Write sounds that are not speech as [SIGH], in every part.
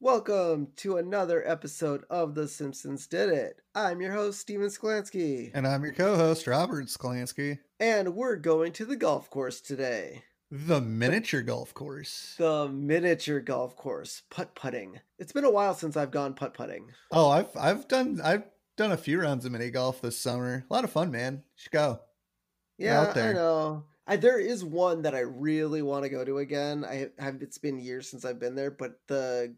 Welcome to another episode of The Simpsons Did It. I'm your host, Steven Sklansky, And I'm your co host, Robert Sklansky. and we're going to the golf course today. The miniature golf course. The miniature golf course, putt putting. It's been a while since I've gone putt putting. Oh, I've I've done I've done a few rounds of mini golf this summer. A lot of fun, man. You should go. Yeah, out I know. I, there is one that I really want to go to again. I have. It's been years since I've been there, but the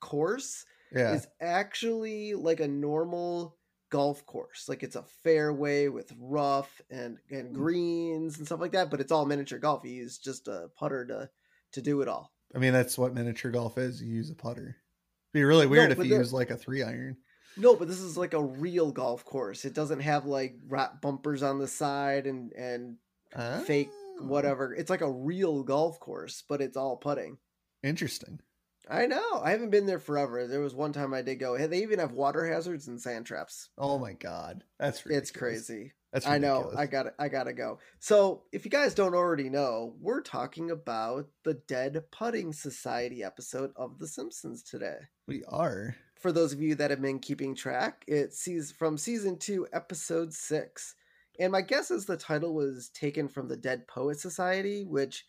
course Yeah. is actually like a normal golf course. Like it's a fairway with rough and Hmm. and greens and stuff like that, but it's all miniature golf. You use just a putter to to do it all. I mean, that's what miniature golf is. You use a putter. It'd Be really weird No, if you use like a three iron. No, but this is like a real golf course. It doesn't have like rat bumpers on the side and and fake Oh, whatever. It's like a real golf course, but it's all putting. Interesting. I know. I haven't been there forever. There was one time I did go. Hey, They even have water hazards and sand traps. Oh my god. That's ridiculous. It's crazy. That's I know. I got I got to go. So, if you guys don't already know, we're talking about the Dead Putting Society episode of The Simpsons today. We are. For those of you that have been keeping track, it's seas- from season 2, episode 6. And my guess is the title was taken from the Dead Poet Society, which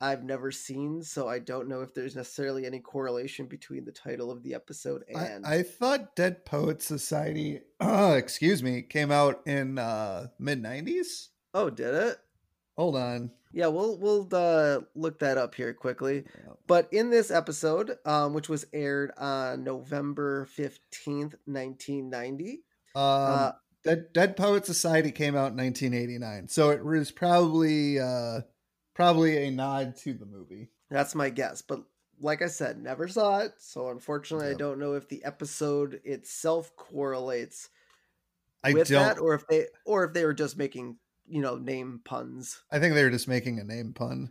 I've never seen, so I don't know if there's necessarily any correlation between the title of the episode and I, I thought Dead Poets Society, [CLEARS THROAT] excuse me, came out in uh mid nineties. Oh, did it? Hold on. Yeah, we'll we'll uh, look that up here quickly. But in this episode, um, which was aired on November fifteenth, nineteen ninety, Um, uh, Dead, Dead Poet Society came out in 1989, so it was probably uh, probably a nod to the movie. that's my guess. But like I said, never saw it, so unfortunately, I don't know if the episode itself correlates I with don't. that, or if they or if they were just making you know name puns. I think they were just making a name pun.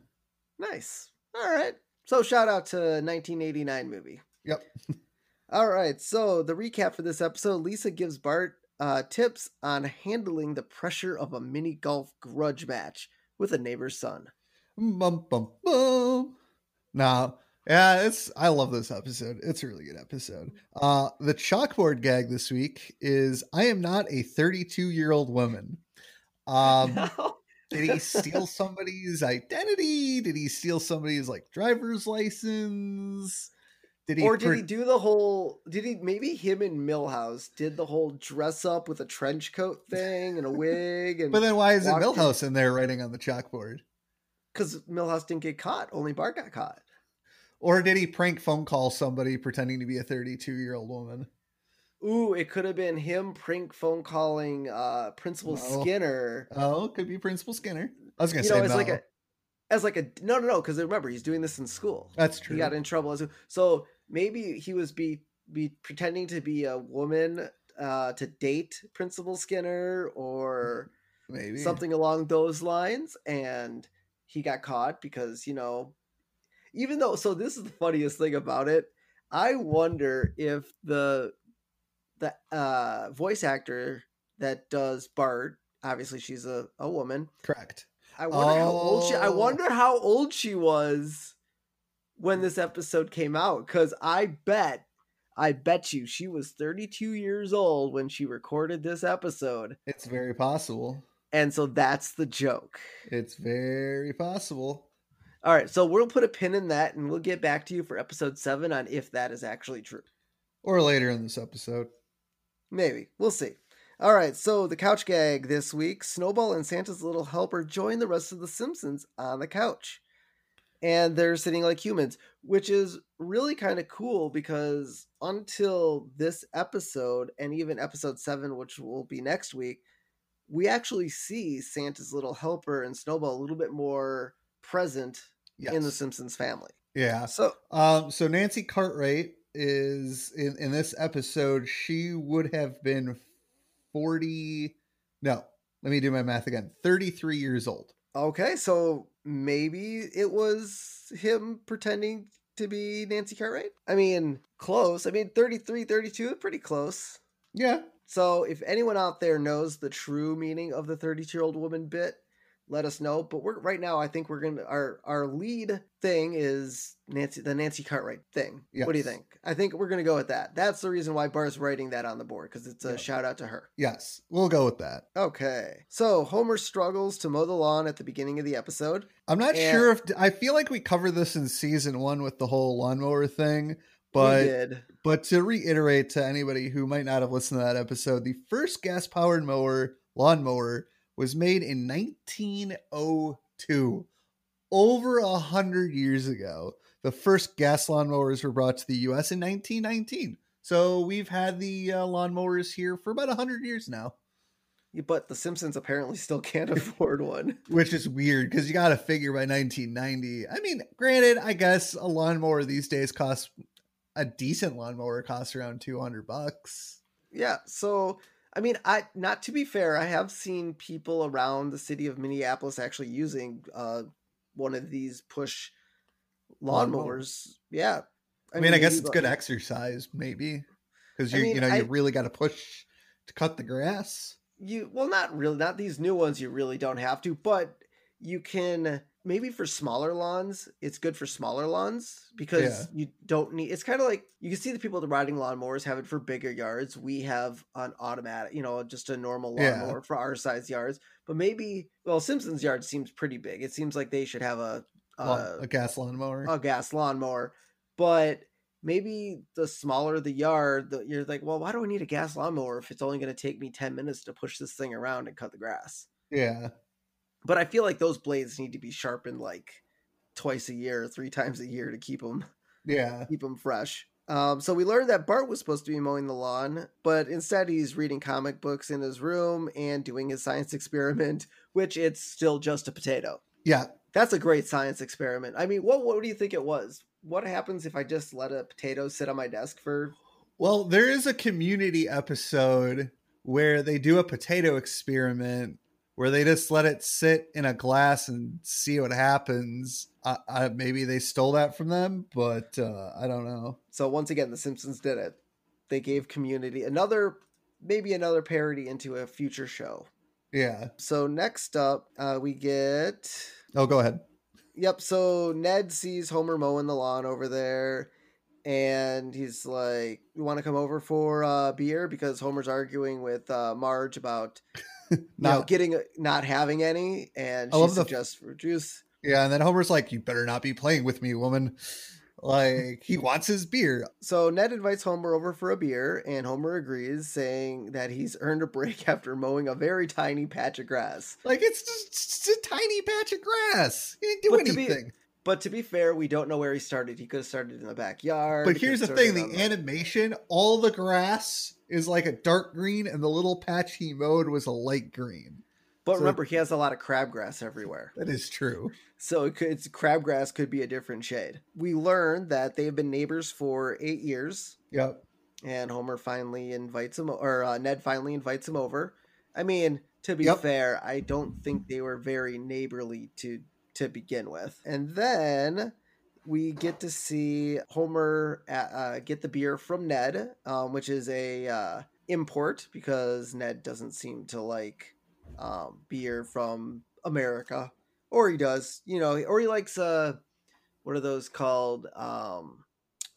Nice. All right. So shout out to 1989 movie. Yep. [LAUGHS] All right. So the recap for this episode: Lisa gives Bart uh, tips on handling the pressure of a mini golf grudge match with a neighbor's son. Bum, bum, bum. Now, yeah, it's. I love this episode. It's a really good episode. Uh, the chalkboard gag this week is: I am not a 32 year old woman. Um, [LAUGHS] Did he steal somebody's identity? Did he steal somebody's like driver's license? Did he or did per- he do the whole? Did he maybe him and Milhouse did the whole dress up with a trench coat thing and a wig? And But then why is it in- Milhouse in there writing on the chalkboard? because Milhouse didn't get caught, only Bart got caught. Or did he prank phone call somebody pretending to be a 32 year old woman? Ooh, it could have been him prank phone calling uh Principal No. Skinner. Oh, could be Principal Skinner. I was gonna you say know, as no. like a as like a no no no because remember he's doing this in school. That's true. He got in trouble as so maybe he was be be pretending to be a woman uh to date Principal Skinner or Maybe something along those lines and he got caught because you know even though so this is the funniest thing about it i wonder if the the uh voice actor that does bart obviously she's a, a woman correct. i wonder how old she i Oh. wonder how old she was when this episode came out because i bet i bet you she was 32 years old when she recorded this episode It's very possible. and so that's the joke It's very possible. All right, so we'll put a pin in that and we'll get back to you for episode seven on if that is actually true. Or later in this episode. Maybe. We'll see. All right, so the couch gag this week Snowball and Santa's little helper join the rest of the Simpsons on the couch. And they're sitting like humans, which is really kind of cool because until this episode and even episode seven, which will be next week, we actually see Santa's little helper and Snowball a little bit more present Yes. in the Simpsons family. yeah. So Um, so Nancy Cartwright is in, in this episode, she would have been 40. No, let me do my math again 33 years old. Okay, so maybe it was him pretending to be Nancy Cartwright? I mean, close. I mean, 33, 32, pretty close. Yeah. So if anyone out there knows the true meaning of the 32 year old woman bit, let us know. But we're right now. I think we're gonna our our lead thing is Nancy the Nancy Cartwright thing. What do you think? I think we're gonna go with that. That's the reason why Bart's writing that on the board because it's a Yeah. shout out to her. Yes, we'll go with that. Okay, so Homer struggles to mow the lawn at the beginning of the episode. I'm not And- sure if I feel like we covered this in season one with the whole lawnmower thing, but but to reiterate to anybody who might not have listened to that episode, the first gas powered mower lawnmower was made in 1902, over a hundred years ago. The first gas lawnmowers were brought to the U.S. in 1919. So we've had the uh, lawnmowers here for about a hundred years now, but the Simpsons apparently still can't [LAUGHS] afford one. which is weird because you got to figure by 1990. I mean, granted, I guess a lawnmower these days costs a decent lawnmower costs around 200 bucks. Yeah, so I mean, I not to be fair, I have seen people around the city of Minneapolis actually using uh one of these push Lawnmower. lawnmowers. Yeah. I mean, I guess it's go- good exercise, maybe, because I you mean, you know I- you really got to push to cut the grass. You well, not really, not these new ones. You really don't have to, but you can maybe for smaller lawns. It's good for smaller lawns because Yeah. you don't need. It's kind of like you can see the people that are riding lawnmowers have it for bigger yards. We have an automatic, you know, just a normal Yeah. lawnmower for our size yards. But maybe, well, Simpson's yard seems pretty big. It seems like they should have a uh, a gas lawnmower. a gas lawnmower, but maybe the smaller the yard, the, you're like, well, why do I need a gas lawnmower if it's only going to take me 10 minutes to push this thing around and cut the grass? yeah, But I feel like those blades need to be sharpened like twice a year, three times a year to keep them yeah, keep them fresh. Um, so we learned that Bart was supposed to be mowing the lawn, but instead he's reading comic books in his room and doing his science experiment, which it's still just a potato. yeah. That's a great science experiment. I mean, what what do you think it was? What happens if I just let a potato sit on my desk for? Well, there is a community episode where they do a potato experiment where they just let it sit in a glass and see what happens. I, I, maybe they stole that from them, but uh, I don't know. So once again, The Simpsons did it. They gave Community another, maybe another parody into a future show. Yeah. So next up, uh, we get Oh, go ahead. Yep. So Ned sees Homer mowing the lawn over there, and he's like, "You want to come over for uh, beer?" Because Homer's arguing with uh, Marge about [LAUGHS] know, getting not having any, and I she the- suggests for juice. yeah, and then Homer's like, "You better not be playing with me, woman." Like he wants his beer. So Ned invites Homer over for a beer, and Homer agrees, saying that he's earned a break [LAUGHS] after mowing a very tiny patch of grass. Like it's just it's a tiny patch of grass. He didn't do But anything. But to be fair, we don't know where he started. He could have started in the backyard. But here's the thing: the animation, all the grass is like a dark green, and the little patch he mowed was a light green. But so- remember, he has a lot of crabgrass everywhere. That is true. So it could, it's, crabgrass could be a different shade. We learned that they've been neighbors for eight years, Yep. and Homer finally invites him, or uh, Ned finally invites him over. I mean, to be Yep. fair, I don't think they were very neighborly to to begin with. And then we get to see Homer uh, uh, get the beer from Ned, um, which is a uh, import because Ned doesn't seem to like um, beer from America, or he does, you know, or he likes uh, what are those called? Um,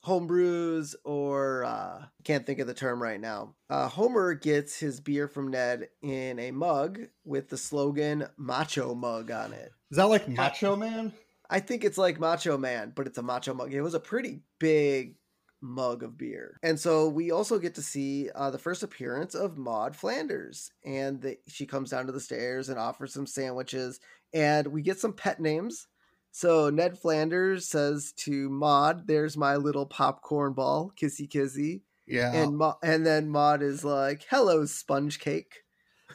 home brews or uh can't think of the term right now uh homer gets his beer from ned in a mug with the slogan macho mug on it Is that like Macho Man? i think it's like macho man but it's a macho mug it was a pretty big mug of beer and so we also get to see uh, the first appearance of maude flanders and the, she comes down to the stairs and offers some sandwiches and we get some pet names so Ned Flanders says to Maude, "There's my little popcorn ball, kissy kissy," Yeah. and Ma- and then Maude is like, "Hello, sponge cake."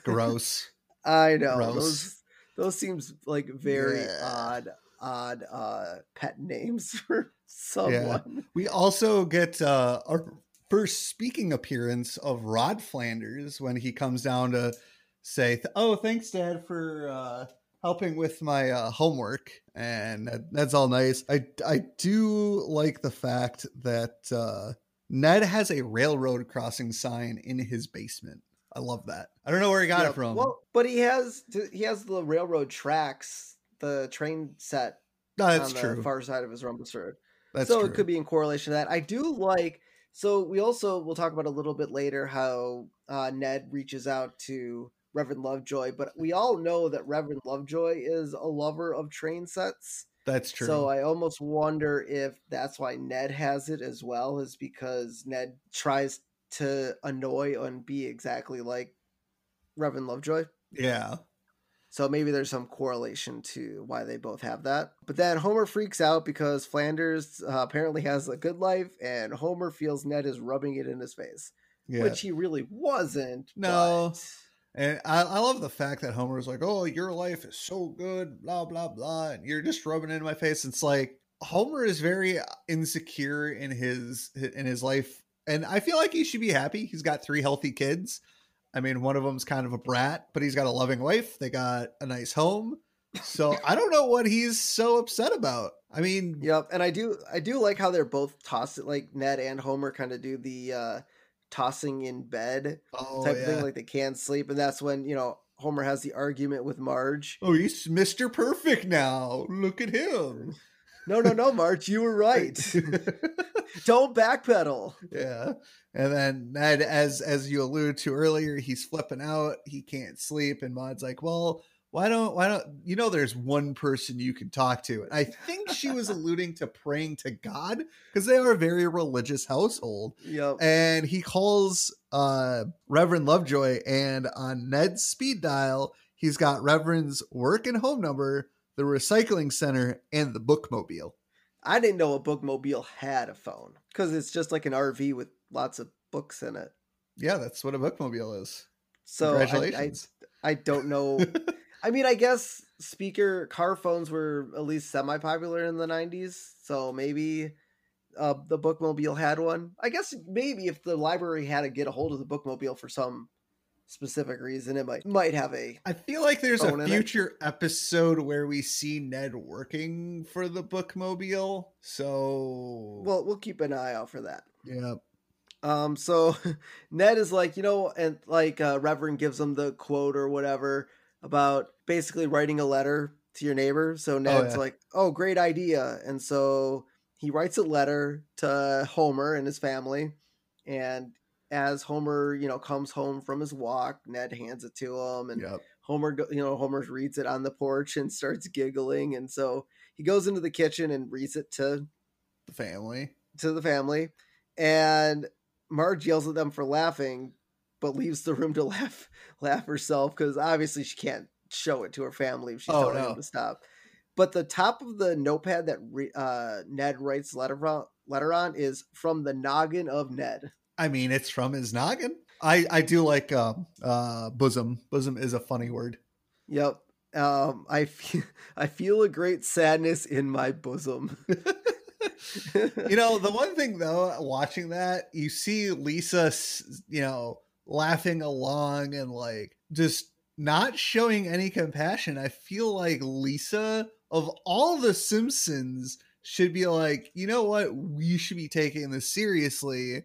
gross. [LAUGHS] I know Gross. those those seems like very Yeah. odd odd uh pet names [LAUGHS] for someone. We also get uh, our first speaking appearance of Rod Flanders when he comes down to say, "Oh, thanks, Dad, for uh, helping with my uh, homework," and that, that's all nice. I I do like the fact that uh, Ned has a railroad crossing sign in his basement. I love that. I don't know where he got Yeah, it from. Well, but he has he has the railroad tracks, the train set no, that's on the true. far side of his rhombus That's so true. it could be in correlation to that. I do like. So we also we'll talk about a little bit later how uh, Ned reaches out to Reverend Lovejoy, but we all know that Reverend Lovejoy is a lover of train sets. That's true. So I almost wonder if that's why Ned has it as well, is because Ned tries to annoy and be exactly like Reverend Lovejoy. yeah. So maybe there's some correlation to why they both have that. But then Homer freaks out because Flanders uh, apparently has a good life, and Homer feels Ned is rubbing it in his face, Yeah. which he really wasn't. No. but- And I, I love the fact that Homer's like, "Oh, your life is so good, blah blah blah," and you're just rubbing it in my face. It's like Homer is very insecure in his in his life, and I feel like he should be happy. He's got three healthy kids. I mean, one of them's kind of a brat, but he's got a loving wife. They got a nice home. So [LAUGHS] I don't know what he's so upset about. I mean, Yep, and I do I do like how they're both tossing like Ned and Homer kind of do the uh tossing in bed oh type yeah. thing, like they can't sleep, and that's when you know Homer has the argument with Marge. oh, he's Mister Perfect now. Look at him. No, no, no, Marge, you were right. [LAUGHS] Don't backpedal. Yeah. And then Ned, as as you alluded to earlier, he's flipping out. He can't sleep. And Maude's like, well, why don't why don't you know there's one person you can talk to? And I think she was [LAUGHS] alluding to praying to God because they are a very religious household. Yep. And he calls uh Reverend Lovejoy and on Ned's speed dial, he's got Reverend's work and home number, the recycling center, and the bookmobile. I didn't know a bookmobile had a phone because it's just like an RV with lots of books in it. Yeah, that's what a bookmobile is. So I, I, I don't know. [LAUGHS] I mean, I guess speaker car phones were at least semi popular in the 90s. So maybe uh, the bookmobile had one. I guess maybe if the library had to get a hold of the bookmobile for some specific reason, it might might have a. I feel like there's a future episode where we see Ned working for the bookmobile. So, Well, we'll keep an eye out for that. yeah, Um, so [LAUGHS] Ned is like, you know, and like uh, Reverend gives him the quote or whatever about basically writing a letter to your neighbor. So Ned's yeah. like, oh, great idea. And so he writes a letter to Homer and his family. And as Homer, you know, comes home from his walk, Ned hands it to him. And yep, Homer, you know, Homer reads it on the porch and starts giggling. And so he goes into the kitchen and reads it to the family. to the family, and Marge yells at them for laughing, but leaves the room to [LAUGHS] laugh laugh herself because obviously she can't show it to her family if she's Oh, telling no. them to stop. But the top of the notepad that re- uh, Ned writes letter on, letter on is from the noggin of Ned. I mean, it's from his noggin. I I do like um uh bosom. Bosom is a funny word. Yep. Um, I feel [LAUGHS] I feel a great sadness in my bosom. [LAUGHS] you know, the one thing though, watching that, you see Lisa, you know, laughing along and like just not showing any compassion. I feel like Lisa, of all the Simpsons, should be like, you know what, we should be taking this seriously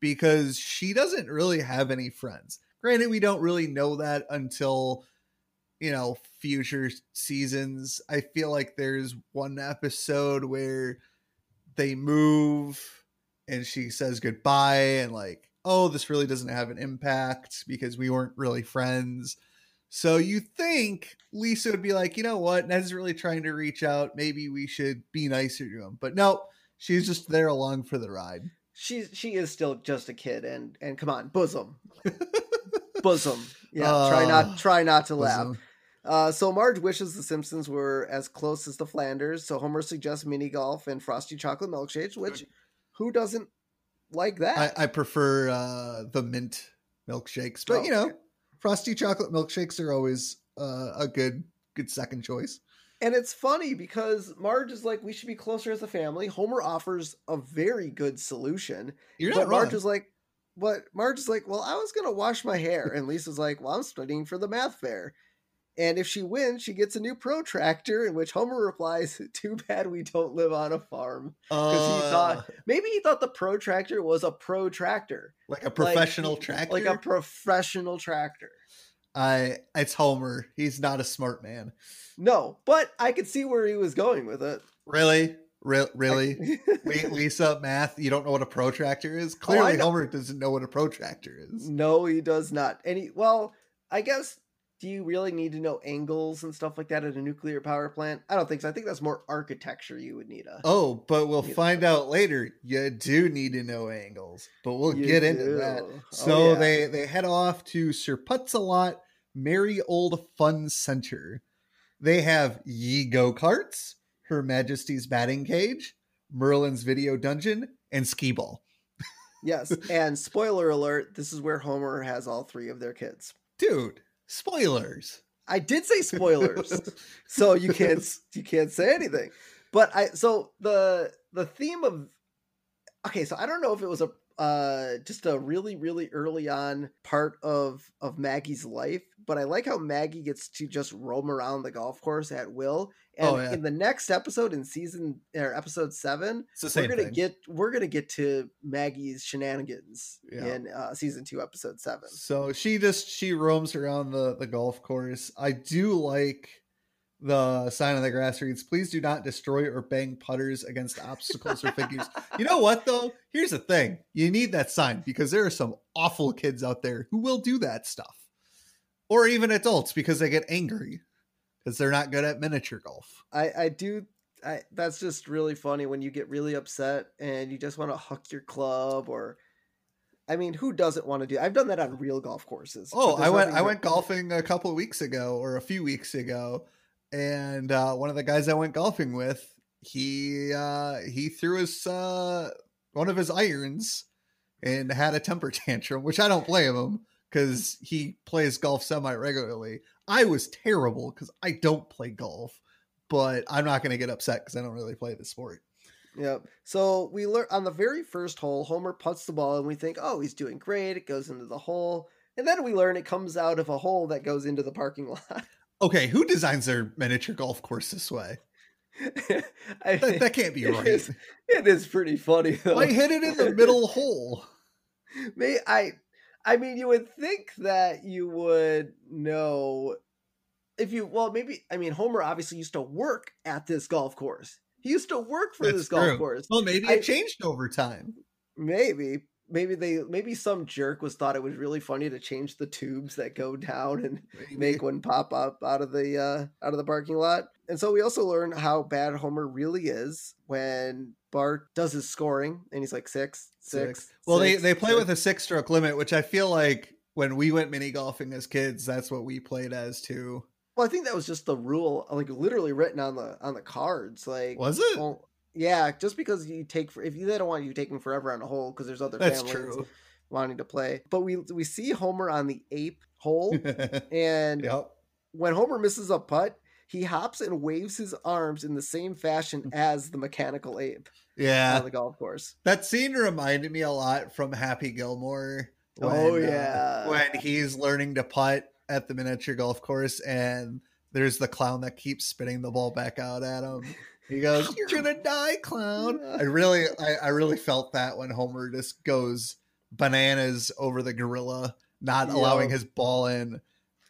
because she doesn't really have any friends. Granted, we don't really know that until you know future seasons. I feel like there's one episode where they move and she says goodbye and like oh this really doesn't have an impact because we weren't really friends. So you think lisa would be like you know what? Ned's really trying to reach out. Maybe we should be nicer to him. But no she's just there along for the ride she she is still just a kid, and and come on, bosom, [LAUGHS] bosom. Yeah, try Uh, not try not to laugh. Uh, so Marge wishes the Simpsons were as close as the Flanders. So Homer suggests mini golf and frosty chocolate milkshakes, which who doesn't like that? I, I prefer uh the mint milkshakes but Oh, you know okay. frosty chocolate milkshakes are always uh, a good good second choice and it's funny because Marge is like, we should be closer as a family. Homer offers a very good solution, you're but not wrong Marge is like, but Marge is like, well, I was gonna wash my hair, and Lisa's like, well, I'm studying for the math fair, And if she wins, she gets a new protractor. In which Homer replies, [LAUGHS] "Too bad we don't live on a farm." Because he thought Uh, maybe he thought the protractor was a protractor, like a professional like, tractor. like a professional tractor. I it's Homer. He's not a smart man. No, but I could see where he was going with it. Really? Re- really? [LAUGHS] Wait, Lisa, math, you don't know what a protractor is? Oh, Clearly, know. Homer doesn't know what a protractor is. no, he does not. Any well, I guess. Do you really need to know angles and stuff like that at a nuclear power plant? I don't think so. I think that's more architecture. You would need a. Oh, but we'll find out later. You do need to know angles, but we'll get into do. that. Oh, So yeah. they they head off to Sir Putt-a-Lot Merry Old Fun Center. They have Ye go karts, Her Majesty's batting cage, Merlin's video dungeon, and skee ball. Yes, [LAUGHS] and spoiler alert: this is where Homer has all three of their kids. Dude, spoilers. I did say spoilers, so you can't [LAUGHS] you can't say anything. But I so the the theme of okay, so I don't know if it was a uh just a really really early on part of of Maggie's life, but I like how Maggie gets to just roam around the golf course at will. And Oh, yeah. in the next episode in season or episode seven, we're gonna thing. get we're gonna get to Maggie's shenanigans Yeah. in uh, season two, episode seven. So she just she roams around the the golf course. I do like the sign on the grass reads, "Please do not destroy or bang putters against obstacles or figures." You know what though? Here's the thing: you need that sign because there are some awful kids out there who will do that stuff, or even adults because they get angry because they're not good at miniature golf. I I do. I that's just really funny when you get really upset and you just want to huck your club or. I mean, who doesn't want to do? I've done that on real golf courses. Oh, I went I went golfing a couple of weeks ago or a few weeks ago, and uh, one of the guys I went golfing with, he uh, he threw his uh, one of his irons and had a temper [LAUGHS] tantrum, which I don't blame him because he plays golf semi regularly. I was terrible because I don't play golf, but I'm not going to get upset because I don't really play the sport. Yep. So we learn on the very first hole, Homer puts the ball, and we think, oh, he's doing great. It goes into the hole, and then we learn it comes out of a hole that goes into the parking lot. [LAUGHS] Okay, who designs their miniature golf course this way? [LAUGHS] I, That, that can't be right. is- it is pretty funny though. Why hit it in the middle hole? [LAUGHS] May I I mean you would think that you would know if you well maybe I mean Homer obviously used to work at this golf course. He used to work for That's this golf course. Well, maybe I- it changed over time. Maybe maybe they maybe some jerk was thought it was really funny to change the tubes that go down and make one pop up out of the uh out of the parking lot. And so we also learn how bad Homer really is when Bart does his scoring and he's like six, six. Well, they they play six. with a six stroke limit, which I feel like when we went mini golfing as kids, that's what we played as too. Well, I think that was just the rule, like literally written on the on the cards. Like, Was it? well, yeah, just because you take for if you they don't want you taking forever on a hole because there's other That's families true. wanting to play. But we we see Homer on the ape hole, [LAUGHS] and yep. when Homer misses a putt, he hops and waves his arms in the same fashion [LAUGHS] as the mechanical ape Yeah. on the golf course. That scene reminded me a lot from Happy Gilmore. Oh, uh, yeah. when he's learning to putt at the miniature golf course, and there's the clown that keeps spitting the ball back out at him. [LAUGHS] He goes, [LAUGHS] "You're gonna die, clown." I really, I, I really felt that when Homer just goes bananas over the gorilla, not allowing his ball in,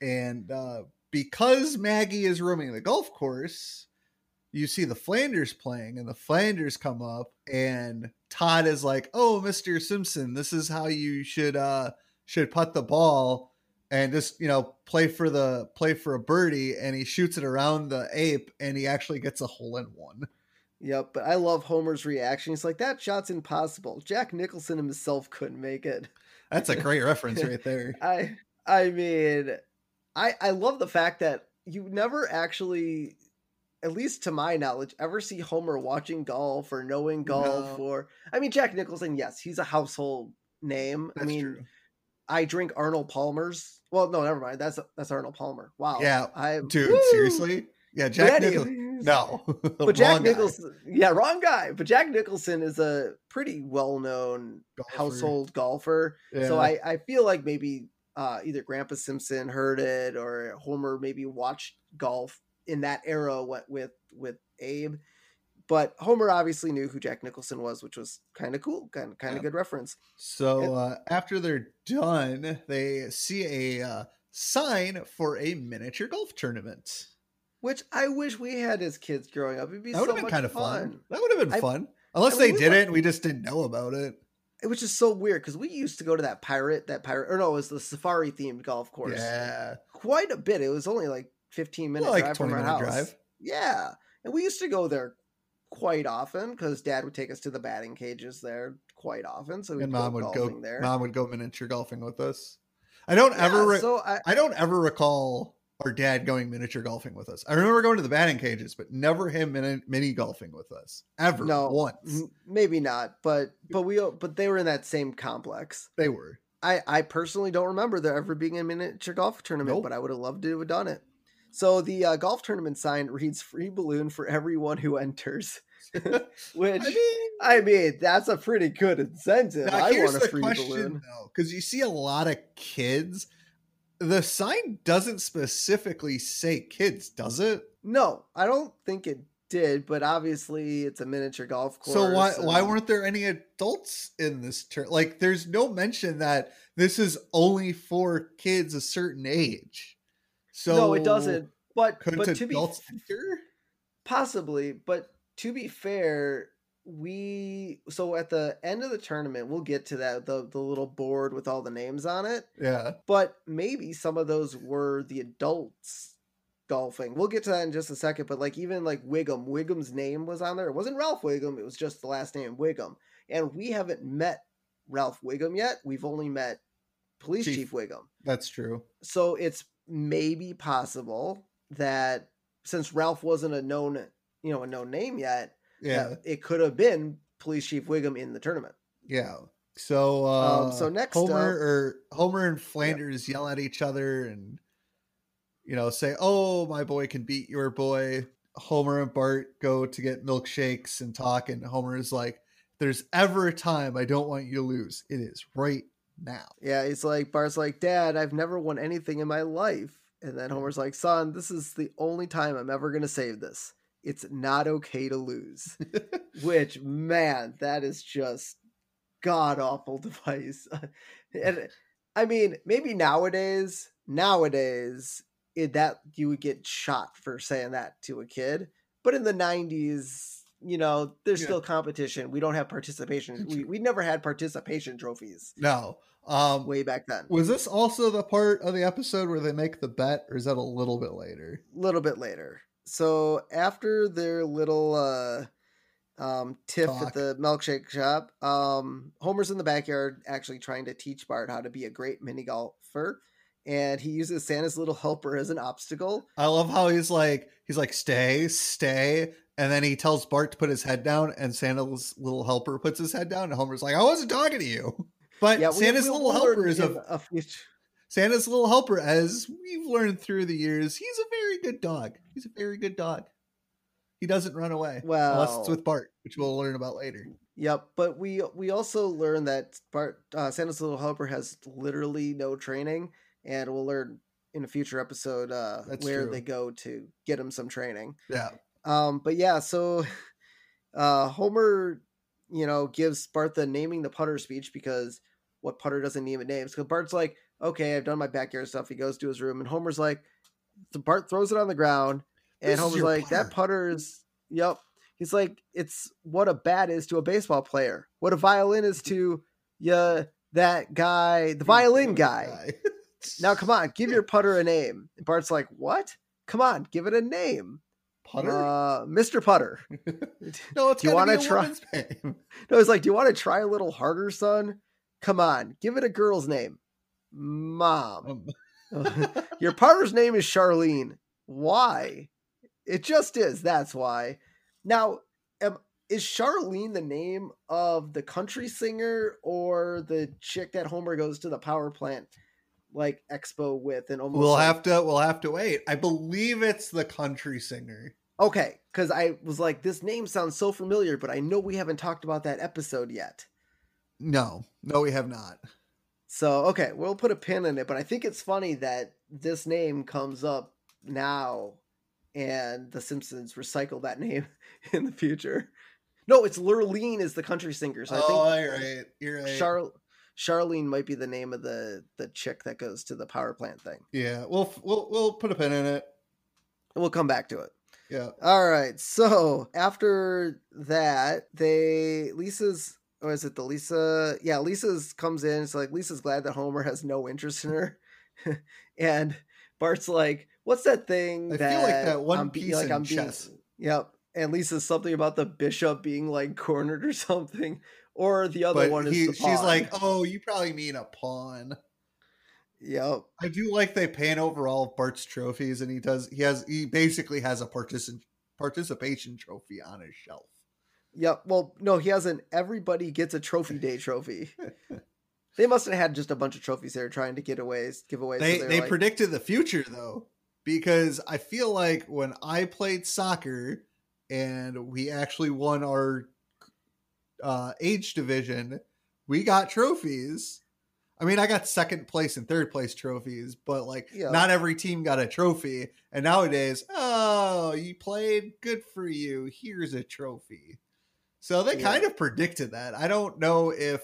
and uh, because Maggie is roaming the golf course, you see the Flanders playing, and the Flanders come up, and Todd is like, "Oh, Mister Simpson, this is how you should uh should putt the ball." And just you know, play for the play for a birdie, and he shoots it around the ape, and he actually gets a hole in one. Yep, but I love Homer's reaction. He's like, "That shot's impossible. Jack Nicholson himself couldn't make it." That's a great reference right [LAUGHS] there. I I mean, I I love the fact that you never actually, at least to my knowledge, ever see Homer watching golf or knowing golf No. or I mean Jack Nicholson. Yes, he's a household name. That's I mean, true. I drink Arnold Palmer's. Well, no, never mind. That's that's Arnold Palmer. Wow. Yeah, I Dude, woo! seriously? Yeah, Jack Nicholson. No, [LAUGHS] But Jack Wrong guy. Nicholson, yeah, wrong guy. But Jack Nicholson is a pretty well-known Golfer. household golfer. Yeah. So I, I feel like maybe uh, either Grandpa Simpson heard it or Homer maybe watched golf in that era with with, with Abe. But Homer obviously knew who Jack Nicholson was, which was kind of cool, kind of kind of Yeah. good reference. So uh, after they're done, they see a uh, sign for a miniature golf tournament. Which I wish we had as kids growing up. It'd be That would so have been much kind of fun. fun. That would have been I- fun. Unless I they mean, we did went- it and we just didn't know about it. It was just so weird because we used to go to that pirate, that pirate, or no, it was the safari themed golf course. Yeah. Quite a bit. It was only like 15 minute like drive from our house. drive. Yeah. And we used to go there quite often because dad would take us to the batting cages there quite often. So we'd And go mom would go there. mom would go miniature golfing with us. I don't Yeah, ever re- so I, I don't ever recall our dad going miniature golfing with us. I remember going to the batting cages, but never him mini, mini golfing with us ever. No, once. maybe not, but but we but they were in that same complex. They were. I, I personally don't remember there ever being a miniature golf tournament, Nope. but I would have loved to have done it. So the uh, golf tournament sign reads "free balloon for everyone who enters," [LAUGHS] which I mean, I mean that's a pretty good incentive. I want a free question balloon. because you see a lot of kids. The sign doesn't specifically say kids, does it? No, I don't think it did, but obviously it's a miniature golf course. So why why weren't there any adults in this turn? Like, there's no mention that this is only for kids a certain age. So no, it doesn't. But but to be enter? Possibly, but to be fair, we so at the end of the tournament, we'll get to that the the little board with all the names on it. Yeah, But maybe some of those were the adults golfing. We'll get to that in just a second. But like even like Wiggum, Wiggum's name was on there. It wasn't Ralph Wiggum. It was just the last name Wiggum. And we haven't met Ralph Wiggum yet. We've only met Police Chief. Chief Wiggum. that's true. So it's maybe possible that since Ralph wasn't a known, you know, a known name yet, Yeah, it could have been Police Chief Wiggum in the tournament. yeah. So uh Um, so next Homer up- or Homer and Flanders yell at each other and you know say, "Oh, my boy can beat your boy." Homer and Bart go to get milkshakes and talk, and Homer is like, "There's ever a time I don't want you to lose. It is right now." Yeah, it's like Bart's like, Dad, I've never won anything in my life. And then mm. Homer's like, Son, this is the only time I'm ever gonna save this. It's not okay to lose. [LAUGHS] Which, man, that is just god awful [LAUGHS] device. and I mean, maybe nowadays, nowadays, it, that you would get shot for saying that to a kid. But in the '90s, you know, there's Yeah. still competition. We don't have participation. We we never had participation trophies no. Um, way back then. was this also the part of the episode where they make the bet, or is that a little bit later? A little bit later. So after their little uh um tiff Talk. at the milkshake shop, um Homer's in the backyard actually trying to teach Bart how to be a great mini golfer. And he uses Santa's little helper as an obstacle. I love how he's like, he's like, stay, stay. And then he tells Bart to put his head down, and Santa's little helper puts his head down, and Homer's like, I wasn't talking to you. [LAUGHS] But Yeah, Santa's little helper is a a. Santa's little helper, as we've learned through the years, he's a very good dog. He's a very good dog. He doesn't run away. well, unless it's with Bart, which we'll learn about later. Yep, but we we also learn that Bart uh, Santa's little helper has literally no training, and we'll learn in a future episode uh, where true. they go to get him some training. Yeah. Um, but yeah, so [LAUGHS] uh, Homer, you know, gives Bart the naming the putter speech because what putter doesn't name it names? Because Bart's like, okay, I've done my backyard stuff. He goes to his room, and Homer's like, Bart throws it on the ground, and This Homer's like, that putter is, yep. He's like, it's what a bat is to a baseball player, what a violin is to yeah that guy, the violin guy. [LAUGHS] Now, come on, give your putter a name. And Bart's like, what? Come on, give it a name. putter. Uh, Mr. Putter. [LAUGHS] no, it's do you want to try- name. [LAUGHS] No, he's like, do you want to try a little harder, son? Come on, give it a girl's name. Mom. Um, [LAUGHS] Your partner's name is Charlene. Why? It just is. That's why. Now, am, is Charlene the name of the country singer or the chick that Homer goes to the power plant like expo with and almost we'll like- have to. We'll have to wait. I believe it's the country singer. Okay, because I was like, this name sounds so familiar, but I know we haven't talked about that episode yet. No, no, we have not. So okay, we'll put a pin in it, but I think it's funny that this name comes up now, and The Simpsons recycle that name [LAUGHS] in the future. No, it's Lurleen is the country singer. So I think oh, you're right. You're right. Char- Charlene might be the name of the the chick that goes to the power plant thing. yeah, we'll we'll we'll put a pin in it. and We'll come back to it. Yeah. All right. So after that, they Lisa's or is it the Lisa? Yeah, Lisa's comes in. It's like Lisa's glad that Homer has no interest in her, [LAUGHS] and Bart's like, "What's that thing?" I feel like that one I'm be- piece in being-" chess. Yep. And Lisa's something about the bishop being like cornered or [LAUGHS] something, or the other But one is he, the she's like, "Oh, you probably mean a pawn." "Yep." I do like they pan over all of Bart's trophies, and he does. He has. He basically has a partici- participation trophy on his shelf. Yep. Well, no, he hasn't. Everybody gets a trophy day trophy. [LAUGHS] they must have had just a bunch of trophies they were trying to get away, give away. so They they like, predicted the future though, because I feel like when I played soccer and we actually won our uh, age division, we got trophies. I mean, I got second place and third place trophies, but like Yeah. not every team got a trophy. And nowadays, oh, you played, good for you. Here's a trophy. So they Yeah. kind of predicted that. I don't know if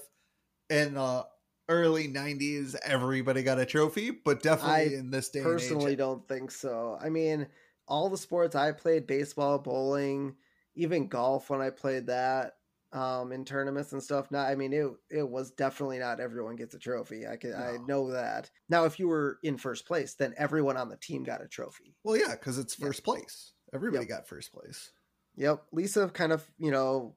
in the early 90s everybody got a trophy, but definitely I in this day personally and age. don't think so. I mean, all the sports I played, baseball, bowling, even golf when I played that um in tournaments and stuff. Not I mean it it was definitely not everyone gets a trophy. I can I know that. Now if you were in first place, then everyone on the team got a trophy. Well, yeah, because it's first place. Everybody Yep. got first place. Yep. Lisa kind of, you know,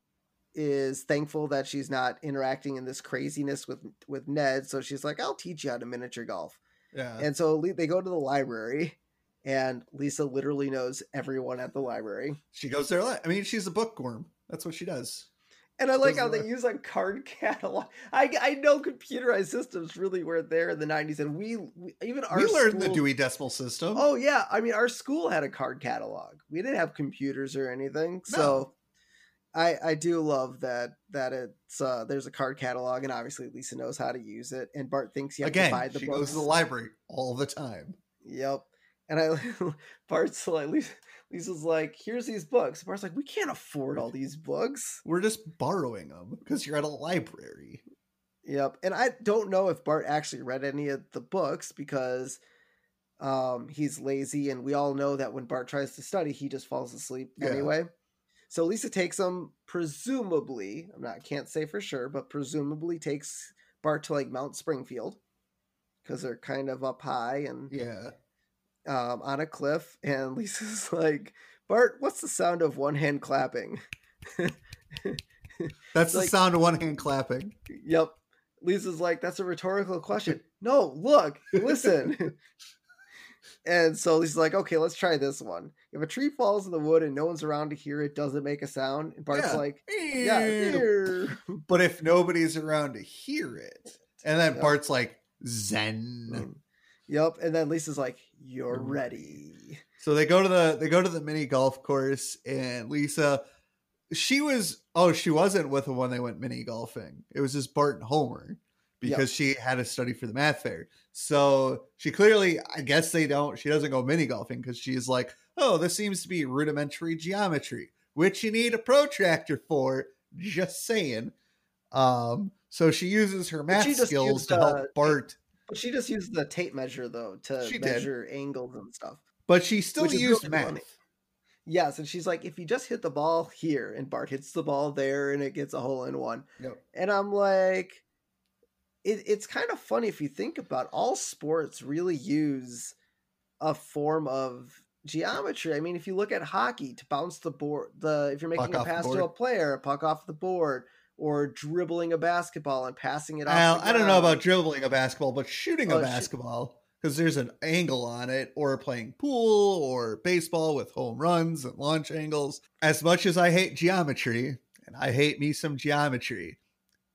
is thankful that she's not interacting in this craziness with with Ned, so she's like, "I'll teach you how to miniature golf." Yeah. And so they go to the library, and Lisa literally knows everyone at the library. she goes there. a lot. I mean, she's a bookworm. That's what she does. And I like how they use a card [LAUGHS] catalog. I I know computerized systems really weren't there in the '90s, and we, we even our we learned the Dewey Decimal System. Oh yeah, I mean our school had a card catalog. We didn't have computers or anything. So I I do love that that it's uh there's a card catalog and obviously Lisa knows how to use it and Bart thinks you have Again, to buy the she books. goes to the library all the time. Yep. And I [LAUGHS] Bart's like Lisa, Lisa's like, here's these books. Bart's like, we can't afford all these books. We're just borrowing them because you're at a library. Yep. And I don't know if Bart actually read any of the books because um he's lazy and we all know that when Bart tries to study, he just falls asleep Yeah. anyway. So Lisa takes him presumably, I'm not can't say for sure, but presumably takes Bart to like Mount Springfield because they're kind of up high and Yeah. Um on a cliff and [LAUGHS] Lisa's like, "Bart, what's the sound of one hand clapping?" [LAUGHS] That's the Like- sound of one hand clapping. Yep. Lisa's like, that's a rhetorical question. No, look, listen. [LAUGHS] and so Lisa's like, okay, let's try this one. If a tree falls in the wood and no one's around to hear it, does it make a sound? And Bart's Yeah. like, yeah. But if nobody's around to hear it, and then Yep. Bart's like, Zen. Yep. And then Lisa's like, you're ready. So they go to the they go to the mini golf course, and Lisa, she was oh she wasn't with the one they went mini golfing. It was just Bart and Homer because she had to study for the math fair. So she clearly, I guess they don't. She doesn't go mini golfing because she's like, oh, this seems to be rudimentary geometry, which you need a protractor for. Just saying. Um, so she uses her math skills used, to help uh, Bart, But she just used the tape measure, though, to She did. measure angles and stuff. but she still used really math. funny. Yes, and she's like, if you just hit the ball here, and Bart hits the ball there, and it gets a hole in one. Yep. And I'm like, it, it's kind of funny if you think about all sports really use a form of geometry. I mean, if you look at hockey, to bounce the board, the if you're making Puck a pass to a player, a puck off the board, or dribbling a basketball and passing it off. I don't know about dribbling a basketball, but shooting Oh, a basketball because there's an angle on it, or playing pool or baseball with home runs and launch angles. As much as I hate geometry, and I hate me some geometry,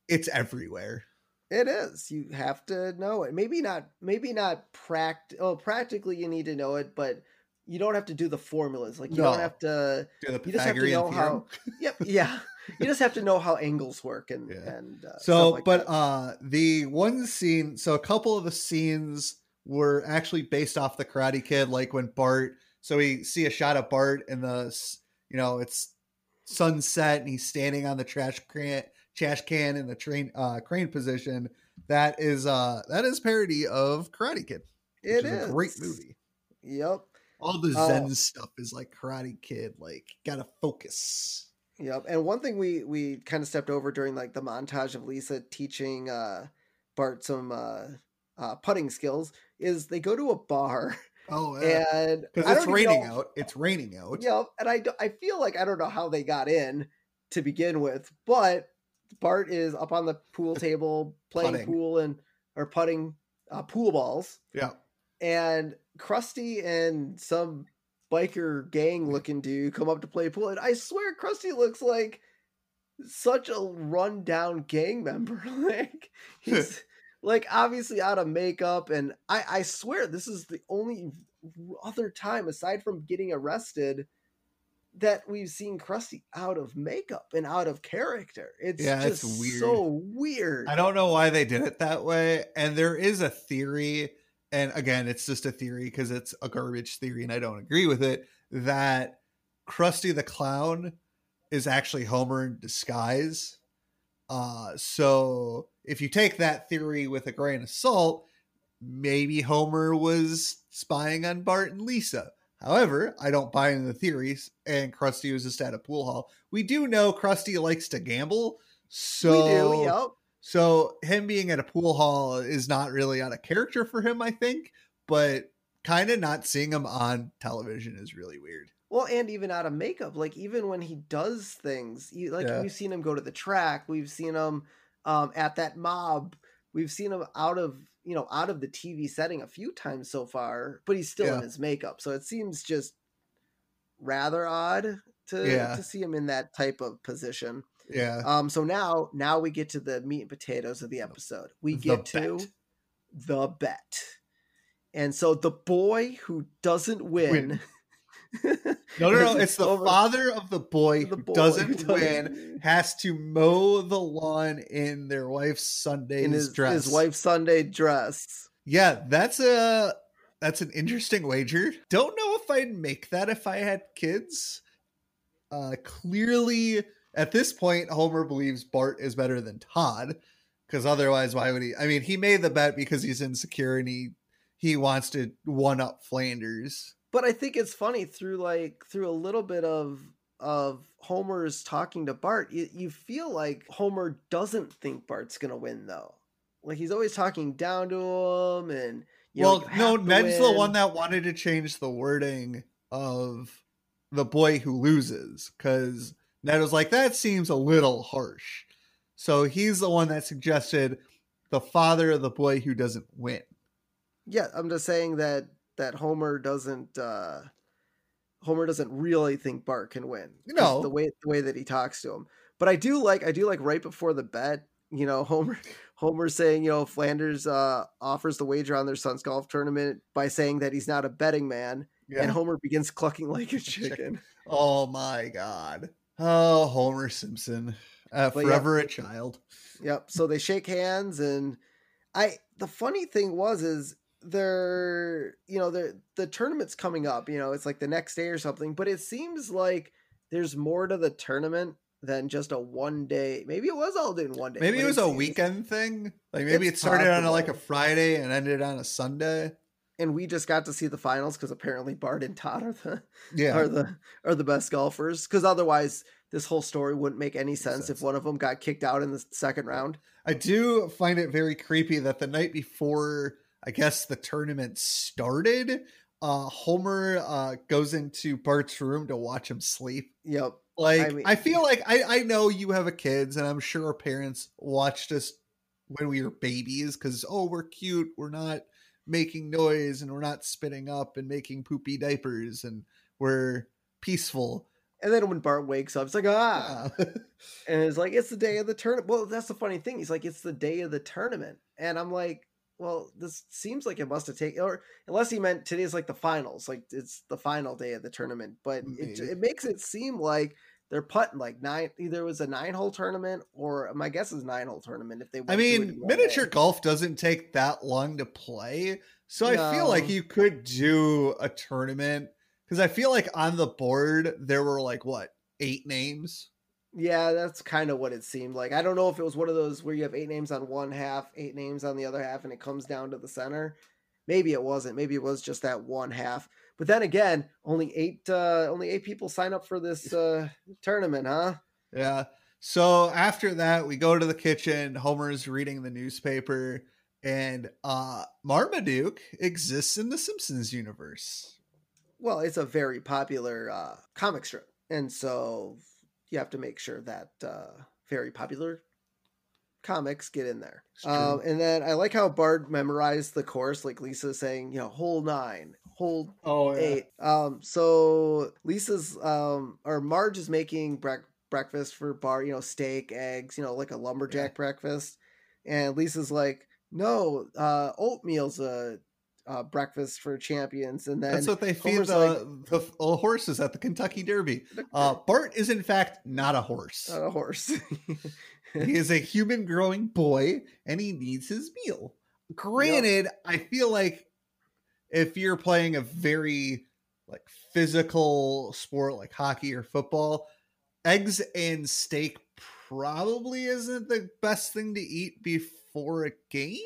it's everywhere. It is. You have to know it. Maybe not. Maybe not pract. Oh, practically you need to know it, but you don't have to do the formulas. Like you No. don't have to. Do the You just have to Pythagorean know how. theorem. Yep. Yeah. You just have to know how angles work and Yeah. and uh, so like but that. uh the one scene so a couple of the scenes were actually based off the karate kid like when bart so we see a shot of bart in the you know it's sunset and he's standing on the trash can trash can in the train uh crane position that is uh that is parody of karate kid it is, is a great movie Yep. all the Oh. zen stuff is like karate kid like gotta focus Yep. And one thing we we kind of stepped over during like the montage of Lisa teaching uh Bart some uh, uh putting skills is they go to a bar oh [LAUGHS] yeah and because it's raining know- out it's raining out Yep. And I I feel like I don't know how they got in to begin with, but Bart is up on the pool table playing Putting. pool and or putting uh, pool balls yeah and Krusty and some biker gang looking dude come up to play pool, and I swear Krusty looks like such a rundown gang member. [LAUGHS] like he's [LAUGHS] like obviously out of makeup, and I I swear this is the only other time aside from getting arrested that we've seen Krusty out of makeup and out of character. It's Yeah, it's weird. so weird. I don't know why they did it that way. And there is a theory, and again, it's just a theory because it's a garbage theory and I don't agree with it, that Krusty the Clown is actually Homer in disguise. Uh, so if you take that theory with a grain of salt, maybe Homer was spying on Bart and Lisa. However, I don't buy into the theories, and Krusty was just at a pool hall. We do know Krusty likes to gamble, so we do, yep. So him being at a pool hall is not really out of character for him, I think, but kind of not seeing him on television is really weird. Well, and even out of makeup, like even when he does things, you, like Yeah. we've seen him go to the track, we've seen him um, at that mob, we've seen him out of you know out of the TV setting a few times so far, but he's still in his makeup, so it seems just rather odd to Yeah. to see him in that type of position. Yeah. Um, so now now we get to the meat and potatoes of the episode. We The get to the bet, and so the boy who doesn't win. [LAUGHS] [LAUGHS] No, no, no. It's the Over- father of the boy the who doesn't win has to mow the lawn in their wife's Sunday's in his, dress. his wife's Sunday dress. Yeah, that's a that's an interesting wager. Don't know if I'd make that if I had kids. Uh clearly at this point Homer believes Bart is better than Todd because otherwise why would he I mean he made the bet because he's insecure and he he wants to one up Flanders. But I think it's funny through like through a little bit of of Homer's talking to Bart, you, you feel like Homer doesn't think Bart's gonna win though. Like he's always talking down to him, and you know, well, you no, Ned's the one that wanted to change the wording of the boy who loses because Ned was like, that seems a little harsh. So he's the one that suggested the father of the boy who doesn't win. Yeah, I'm just saying that that Homer doesn't. uh Homer doesn't really think Bart can win. No. the way the way that he talks to him. But I do like I do like right before the bet. You know, [LAUGHS] Homer Homer saying you know Flanders uh, offers the wager on their son's golf tournament by saying that he's not a betting man, and Homer begins clucking like a [LAUGHS] chicken. Oh my god. Oh, Homer Simpson. Uh, But yeah. forever a child. Yep. So they shake hands, and I. The funny thing was is they're you know the the tournament's coming up. You know, it's like the next day or something. But it seems like there's more to the tournament than just a one day. Maybe it was all in one day. Maybe it was a weekend thing. Like maybe it started on a, like a. Friday and ended on a Sunday. And we just got to see the finals because apparently Bart and Todd are the Yeah. are the are the best golfers. Because otherwise, this whole story wouldn't make any sense, sense. if one of them got kicked out in the second round. I do find it very creepy that the night before, I guess the tournament started, uh, Homer uh, goes into Bart's room to watch him sleep. Yep. Like, I, mean- feel like I, I know you have a kids, and I'm sure our parents watched us when we were babies because, oh, we're cute. We're not making noise and we're not spitting up and making poopy diapers and we're peaceful. And then when Bart wakes up, it's like ah. Uh, [LAUGHS] And it's like, it's the day of the tournament. Well, that's the funny thing. He's like, it's the day of the tournament. And I'm like, well, this seems like it must have taken, or unless he meant today's like the finals, like it's the final day of the tournament. But it, it makes it seem like they're putting like nine. Either it was a nine hole tournament or my guess is nine hole tournament. If they, I went to it mean, miniature day. golf doesn't take that long to play, so I feel like you could do a tournament because I feel like on the board there were like what eight names. Yeah, that's kind of what it seemed like. I don't know if it was one of those where you have eight names on one half, eight names on the other half, and it comes down to the center. Maybe it wasn't. Maybe it was just that one half. But then again, only eight uh only eight people sign up for this [LAUGHS] uh tournament, huh? Yeah. So after that, we go to the kitchen. Homer's reading the newspaper, and uh Marmaduke exists in the Simpsons universe. Well, it's a very popular uh comic strip. And so you have to make sure that uh very popular comics get in there. Um, and then I like how Bart memorized the course, like Lisa saying, you know, hole nine, hole Oh eight. Um, so Lisa's um or Marge is making brec- breakfast for Bart, you know, steak, eggs, you know, like a lumberjack breakfast. And Lisa's like, no, uh, oatmeal's a, uh breakfast for champions. And then That's what they feed the, like- the uh, horses at the Kentucky Derby. Uh, [LAUGHS] Bart is in fact not a horse. not a horse. [LAUGHS] [LAUGHS] he is a [LAUGHS] human growing boy and he needs his meal. Granted, I feel like if you're playing a very like physical sport like hockey or football, eggs and steak probably isn't the best thing to eat before a game.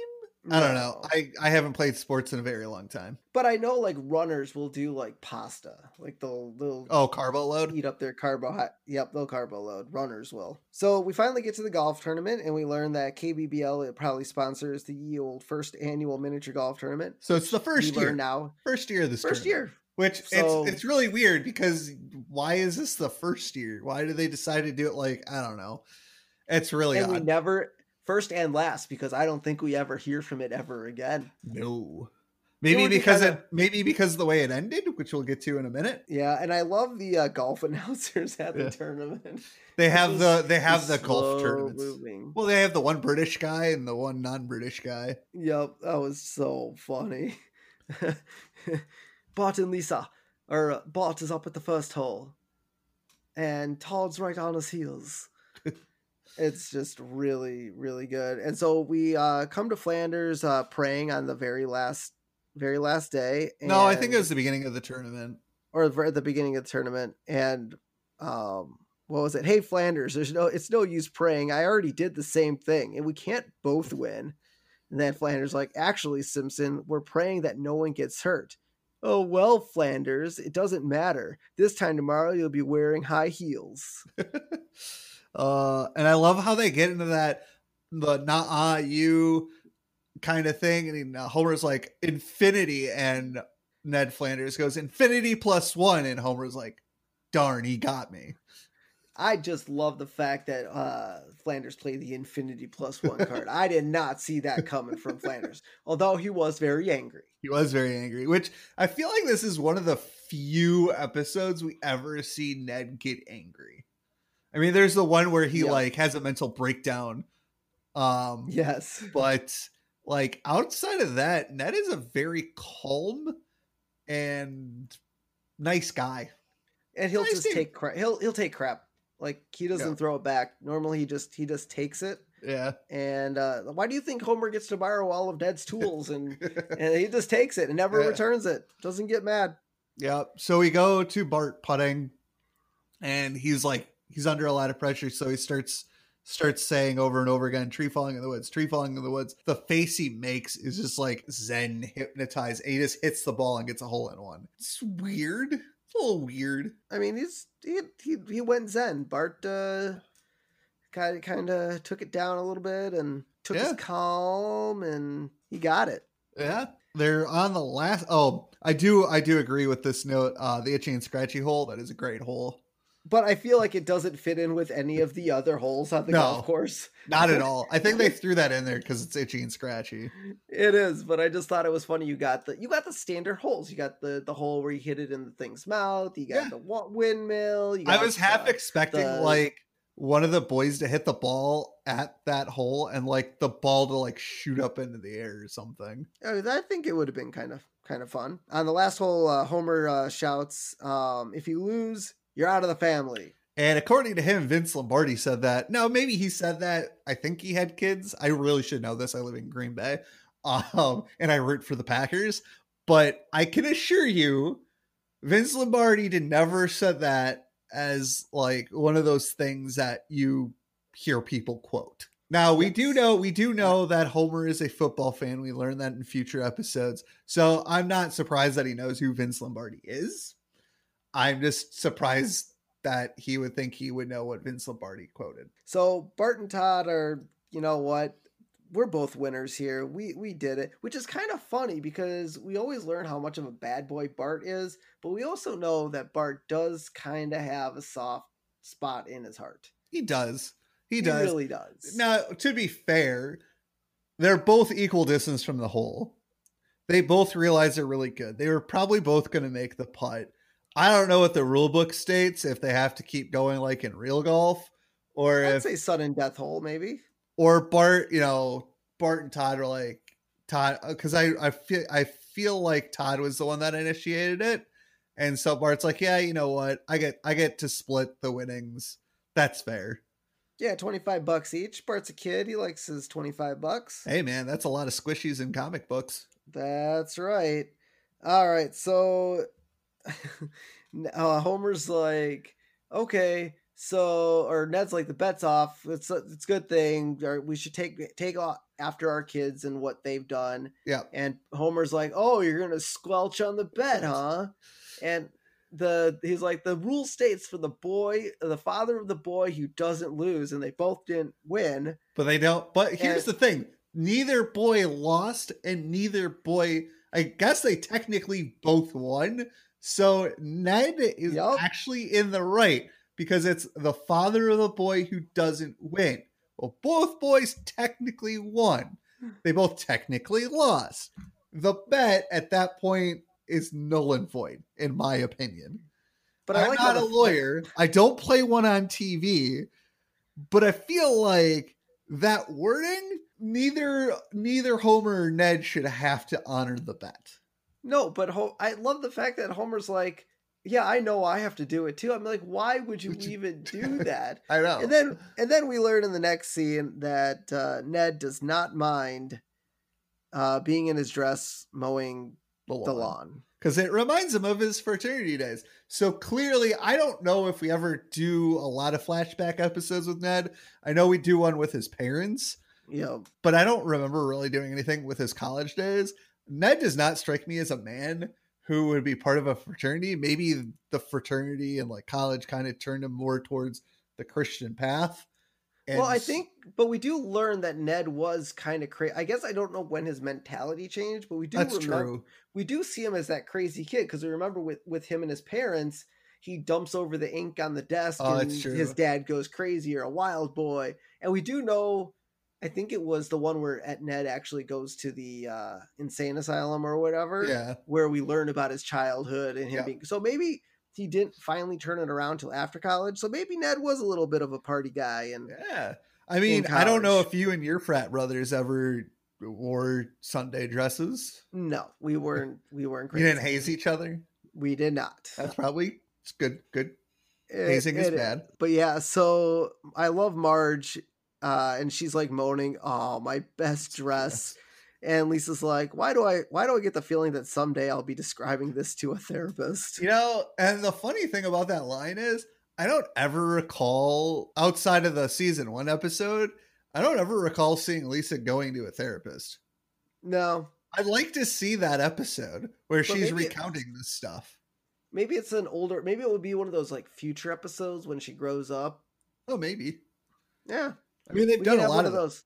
I don't know. I, I haven't played sports in a very long time. but I know like runners will do like pasta, like they'll they'll Oh, carbo load? eat up their carbo. Yep, they'll carbo load. Runners will. So we finally get to the golf tournament, and we learn that KBBL it probably sponsors the ye old first annual miniature golf tournament. So it's the first year. now, First year of this first tournament. year. Which So- it's it's really weird because why is this the first year? Why did they decide to do it like I don't know? It's really and we never first and last because I don't think we ever hear from it ever again. no. Maybe because kinda- it maybe because of the way it ended, which we'll get to in a minute. Yeah, and I love the uh, golf [LAUGHS] announcers at the Yeah. tournament. They have the they have the golf tournaments. moving. Well, they have the one British guy and the one non-British guy. Yep, that was so funny. [LAUGHS] Bart and Lisa, or uh, Bart is up at the first hole, and Todd's right on his heels. It's just really, really good. And so we uh, come to Flanders, uh, praying on the very last, very last day. No, I think it was the beginning of the tournament. or at the beginning of the tournament, and um, what was it? Hey Flanders, there's no, it's no use praying. I already did the same thing, and we can't both win. And then Flanders like, actually, Simpson, we're praying that no one gets hurt. Oh well, Flanders, it doesn't matter. This time tomorrow, you'll be wearing high heels. [LAUGHS] uh, and I love how they get into that the not uh you kind of thing. And Homer's like infinity, and Ned Flanders goes infinity plus one, and Homer's like, "Darn, he got me." I just love the fact that uh, Flanders played the Infinity Plus One [LAUGHS] card. I did not see that coming from Flanders, although he was very angry. He was very angry, which I feel like this is one of the few episodes we ever see Ned get angry. I mean, there's the one where he Yeah. like has a mental breakdown. Um, Yes. but like outside of that, Ned is a very calm and nice guy. and he'll Nice just dude. take crap. He'll he'll take crap. Like he doesn't Yeah. throw it back. Normally he just he just takes it. Yeah. And uh, why do you think Homer gets to borrow all of Ned's tools and [LAUGHS] and he just takes it and never Yeah. returns it? Doesn't get mad. yeah. So we go to Bart putting and he's like he's under a lot of pressure, so he starts starts saying over and over again, tree falling in the woods, tree falling in the woods. The face he makes is just like Zen hypnotized. And he just hits the ball and gets a hole in one. It's weird. It's a little weird. I mean, he's he he, he went zen. Bart uh, kind kind of took it down a little bit and took Yeah. his calm and he got it. Yeah. They're on the last oh, I do I do agree with this note. Uh the itchy and scratchy hole. That is a great hole. But I feel like it doesn't fit in with any of the other holes on the No. golf course. Not at [LAUGHS] all. I think they threw that in there because it's itchy and scratchy. It is, but I just thought it was funny. You got the you got the standard holes. You got the the hole where you hit it in the thing's mouth. You got Yeah. the windmill. You I was half expecting the- like one of the boys to hit the ball at that hole and like the ball to like shoot up into the air or something. I think it would have been kind of kind of fun. On the last hole, uh, Homer uh, shouts, um, "If you lose, you're out of the family." And according to him, Vince Lombardi said that. No, maybe he said that. I think he had kids. I really should know this. I live in Green Bay, [LAUGHS] um, and I root for the Packers. But I can assure you, Vince Lombardi did never said that as like one of those things that you hear people quote. Now we do know we do know that Homer is a football fan. We learned that in future episodes. So I'm not surprised that he knows who Vince Lombardi is. I'm just surprised that he would think he would know what Vince Lombardi quoted. So Bart and Todd are, you know what? We're both winners here. We we did it, which is kind of funny because we always learn how much of a bad boy Bart is, but we also know that Bart does kind of have a soft spot in his heart. He does. He, does. He really does. Now, to be fair, they're both equal distance from the hole. They both realize they're really good. They were probably both going to make the putt. I don't know what the rule book states if they have to keep going like in real golf or I'd if say sudden death hole, maybe. or Bart, you know, Bart and Todd are like Todd uh, because I I feel I feel like Todd was the one that initiated it, and so Bart's like, yeah, you know what, I get I get to split the winnings. That's fair. Yeah, twenty five bucks each. Bart's a kid. He likes his twenty five bucks. Hey man, that's a lot of squishies in comic books. That's right. All right, so [LAUGHS] uh, Homer's like, okay, so or Ned's like the bet's off. It's a, it's a good thing. Or we should take take off after our kids and what they've done. Yeah. And Homer's like, oh, you're gonna squelch on the bet, huh? And the he's like the rule states for the boy, the father of the boy who doesn't lose, and they both didn't win. But they don't. But here's And- the thing: neither boy lost, and neither boy. I guess they technically both won. So Ned is Yup. actually in the right because it's the father of the boy who doesn't win. Well, both boys technically won. They both technically lost. The bet at that point is null and void, in my opinion. But I'm like not a the- lawyer. I don't play one on TV, but I feel like that wording neither neither Homer or Ned should have to honor the bet. No, but Ho- I love the fact that Homer's like, yeah, I know I have to do it too. I'm like, why would you Would you- even [LAUGHS] do that? I know. and then and then we learn in the next scene that uh, Ned does not mind uh, being in his dress mowing the the lawn. because it reminds him of his fraternity days. So clearly, I don't know if we ever do a lot of flashback episodes with Ned. I know we do one with his parents, Know, but I don't remember really doing anything with his college days. Ned does not strike me as a man who would be part of a fraternity. Maybe the fraternity and like college kind of turned him more towards the Christian path. And well, I think, but we do learn that Ned was kind of crazy. I guess I don't know when his mentality changed, but we do that's remember, true. we do see him as that crazy kid because we remember with with him and his parents he dumps over the ink on the desk Oh, and his dad goes crazy you're a wild boy and we do know i think it was the one where at ned actually goes to the uh insane asylum or whatever Yeah. where we learn about his childhood and him Yeah. being so maybe he didn't finally turn it around till after college so maybe ned was a little bit of a party guy and Yeah. I mean, I don't know if you and your frat brothers ever wore Sunday dresses. no we weren't we weren't You didn't haze each other. we did not That's probably it's good. Good. It- Hazing is it- bad. But yeah, so I love Marge, uh, and she's like moaning, "Oh, my best dress." And Lisa's like, "Why do I? Why do I get the feeling that someday I'll be describing this to a therapist?" You know, and the funny thing about that line is, I don't ever recall outside of the season one episode. I don't ever recall seeing Lisa going to a therapist. No, I'd like to see that episode where But she's recounting this stuff. maybe it's an older. Maybe it would be one of those like future episodes when she grows up. Oh, maybe. Yeah, I mean, they've done a lot of those.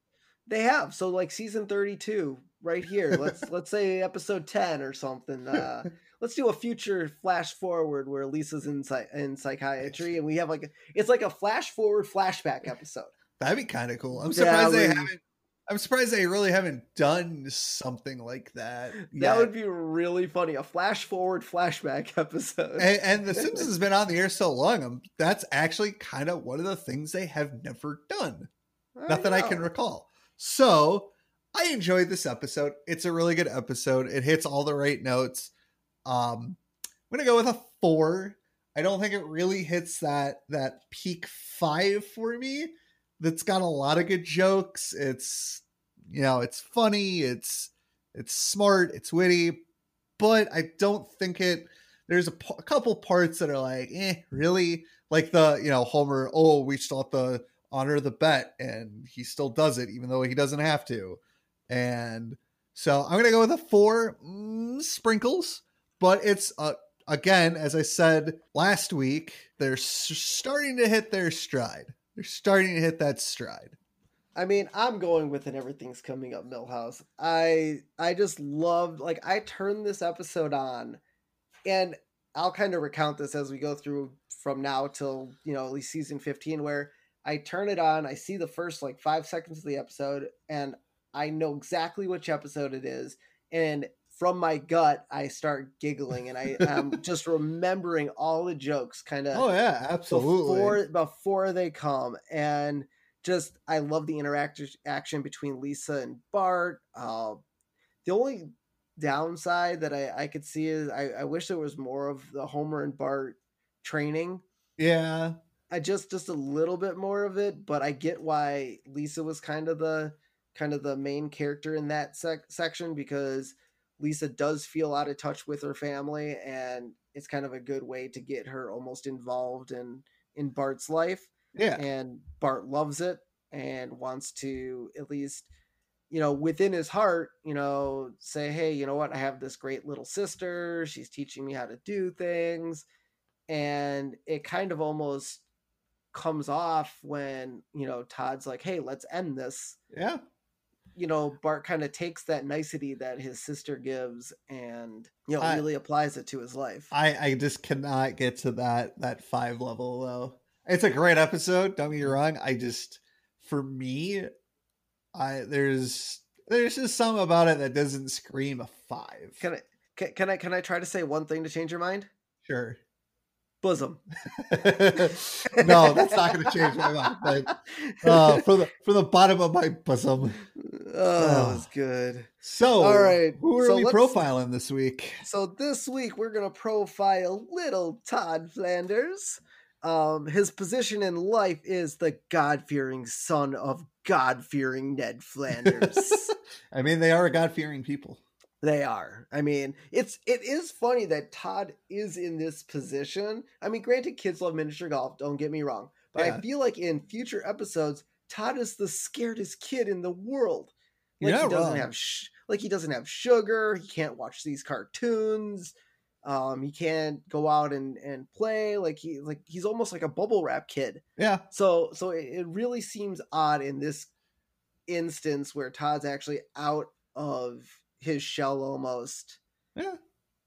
They have so like season thirty-two right here. Let's [LAUGHS] let's say episode ten or something. Uh, [LAUGHS] let's do a future flash forward where Lisa's in in psychiatry, and we have like a, it's like a flash forward flashback episode. That'd be kind of cool. I'm Yeah, surprised they we- haven't. I'm surprised they really haven't done something like that. That would be really funny. A flash forward flashback episode. and, and The Simpsons [LAUGHS] has been on the air so long. um, that's actually kind of one of the things they have never done. Not that I can recall. So I enjoyed this episode. It's a really good episode. It hits all the right notes. Um, I'm gonna go with a four. I don't think it really hits that that peak five for me. That's got a lot of good jokes. It's you know, it's funny, it's it's smart, it's witty, but I don't think it. There's a, a couple parts that are like, eh, really? Like the you know Homer. Oh, we still have to honor the bet, and he still does it even though he doesn't have to. And so I'm gonna go with a four mm, sprinkles, but it's a again, as I said last week, they're starting to hit their stride. They're starting to hit that stride. I mean, I'm going with it. Everything's coming up, Milhouse. I I just loved like I turned this episode on, and I'll kind of recount this as we go through from now till you know at least season 15, where I turn it on, I see the first like five seconds of the episode, and I know exactly which episode it is, and from my gut, I start giggling and I am [LAUGHS] just remembering all the jokes kind of. Oh yeah, absolutely. Before before they come, and just I love the interaction between Lisa and Bart. Uh, the only downside that I, I could see is I, I wish there was more of the Homer and Bart training. Yeah, I just just a little bit more of it, but I get why Lisa was kind of the kind of the main character in that sec- section because Lisa does feel out of touch with her family, and it's kind of a good way to get her almost involved in in Bart's life. Yeah, and Bart loves it and wants to at least, you know, within his heart, you know, say, hey, you know what? I have this great little sister. She's teaching me how to do things, and it kind of almost comes off when you know Todd's like, "Hey, let's end this." Yeah you know, Bart kind of takes that nicety that his sister gives and you know I, really applies it to his life. I I just cannot get to that that five level though. It's a great episode. Don't get me wrong. I just for me, I there's there's just something about it that doesn't scream a five. Can I can, can I can I try to say one thing to change your mind? Sure bosom. [LAUGHS] no, that's not going to change my mind. But, uh, [LAUGHS] for the for the bottom of my bosom. Oh, that was good. So, all right, who are so we profiling this week? So this week we're going to profile little Todd Flanders. Um, his position in life is the God-fearing son of God-fearing Ned Flanders. [LAUGHS] I mean, they are God-fearing people. They are. I mean, it's it is funny that Todd is in this position. I mean, granted, kids love miniature golf. Don't get me wrong, but yeah. I feel like in future episodes, Todd is the scaredest kid in the world. Like he doesn't wrong. have sh- like he doesn't have sugar. He can't watch these cartoons. Um, he can't go out and and play. Like he like he's almost like a bubble wrap kid. Yeah. So so it, it really seems odd in this instance where Todd's actually out of his shell almost. Yeah.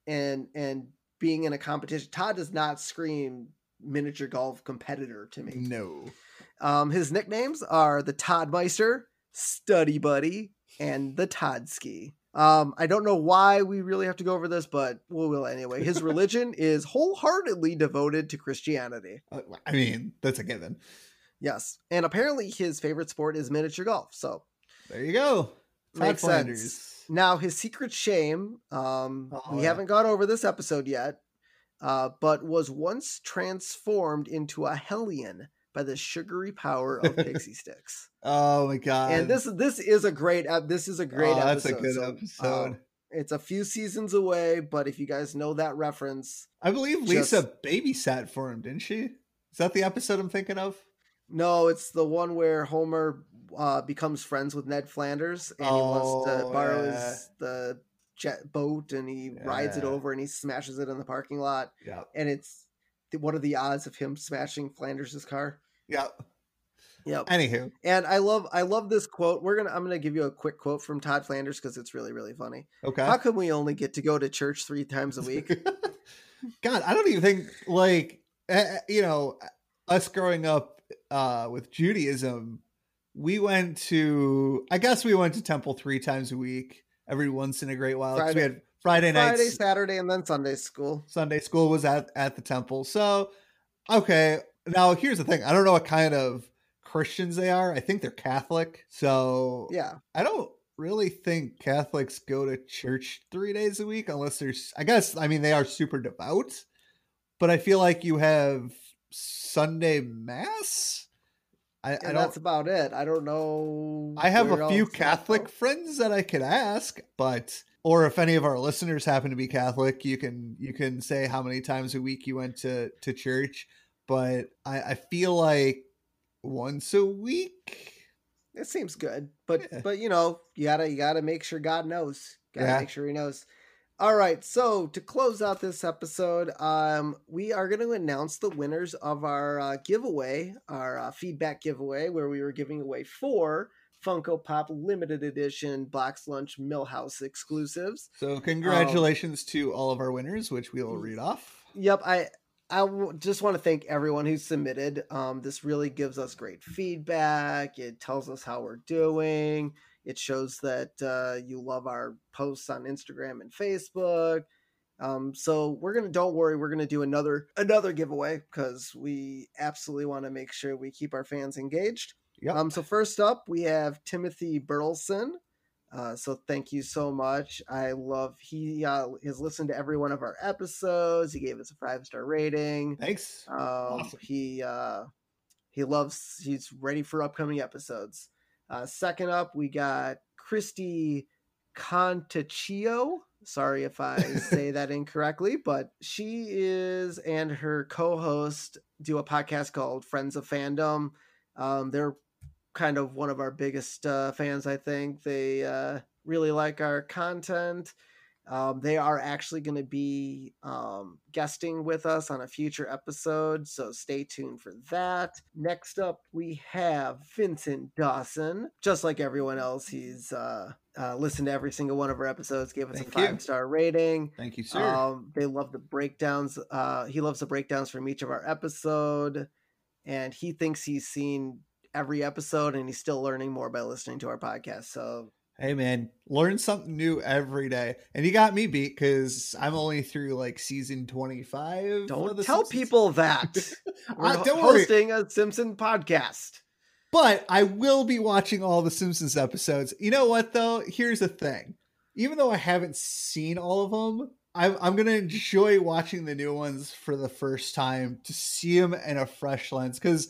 And and being in a competition, Todd does not scream miniature golf competitor to me. No. Um, his nicknames are the Todd Meister, Study Buddy, and the Toddski. Um, I don't know why we really have to go over this, but we will anyway. His [LAUGHS] religion is wholeheartedly devoted to Christianity. Uh, I mean, that's a given. Yes, and apparently his favorite sport is miniature golf. So there you go. Makes Sense. Now, his secret shame, um, oh, we yeah. haven't gone over this episode yet, uh, but was once transformed into a Hellion by the sugary power of [LAUGHS] pixie sticks. Oh my god! And this this is a great this is a great oh, That's a good so, episode. Uh, it's a few seasons away, but if you guys know that reference, I believe Lisa just... babysat for him, didn't she? Is that the episode I'm thinking of? No, it's the one where Homer uh, becomes friends with Ned Flanders and oh, he wants to oh, borrow yeah. his the jet boat and he yeah. rides it over and he smashes it in the parking lot. Yeah. And it's what are the odds of him smashing Flanders's car? Yep. Yep. Anywho, and I love I love this quote. We're gonna I'm gonna give you a quick quote from Todd Flanders because it's really really funny. Okay. How come we only get to go to church three times a week? [LAUGHS] God, I don't even think like uh, you know us growing up uh with Judaism we went to I guess we went to temple three times a week, every once in a great while. Friday, we had Friday night, Friday, Saturday, and then Sunday school. Sunday school was at at the temple. So okay, now here's the thing. I don't know what kind of Christians they are. I think they're Catholic. So yeah, I don't really think Catholics go to church three days a week unless there's. I guess I mean they are super devout, but I feel like you have Sunday Mass. I, and I that's about it. I don't know. I have a few Catholic friends that I could ask, but or if any of our listeners happen to be Catholic, you can you can say how many times a week you went to to church. But I, I feel like once a week. It seems good, but Yeah. but you know you gotta you gotta make sure God knows. Gotta Yeah. make sure He knows. All right, so to close out this episode, um, we are going to announce the winners of our uh, giveaway, our uh, feedback giveaway, where we were giving away four Funko Pop limited edition Box Lunch Milhouse exclusives. So congratulations to all of our winners, which we will read off. Yep, I I w- just want to thank everyone who submitted. Um, this really gives us great feedback. It tells us how we're doing. It shows that uh, you love our posts on Instagram and Facebook. Um, so we're gonna don't worry, we're gonna do another another giveaway because we absolutely want to make sure we keep our fans engaged. Yep. Um, so first up, we have Timothy Burleson. Uh, so thank you so much. I love he uh, has listened to every one of our episodes. He gave us a five star rating. Thanks. Um, Awesome. He uh, he loves. He's ready for upcoming episodes. Uh, second up, we got Christy Contaccio. Sorry if I [LAUGHS] say that incorrectly, but she is and her co-host do a podcast called Friends of Fandom. Um, they're kind of one of our biggest uh, fans, I think. They uh, really like our content. Um, they are actually going to be um, guesting with us on a future episode, so stay tuned for that. Next up, we have Vincent Dawson. Just like everyone else, he's uh, uh, listened to every single one of our episodes, gave us Thank a you. five star rating. Thank you, sir. Um, they love the breakdowns. Uh, he loves the breakdowns from each of our episode, and he thinks he's seen every episode, and he's still learning more by listening to our podcast. So hey man, learn something new every day. And you got me beat because I'm only through like season 25. don't The tell Simpsons. people [LAUGHS] that we're Uh, ho- don't worry. hosting a Simpson podcast. But I will be watching all the Simpsons episodes. You know what though? Here's the thing. Even though I haven't seen all of them, I'm, I'm gonna enjoy watching the new ones for the first time to see them in a fresh lens. Because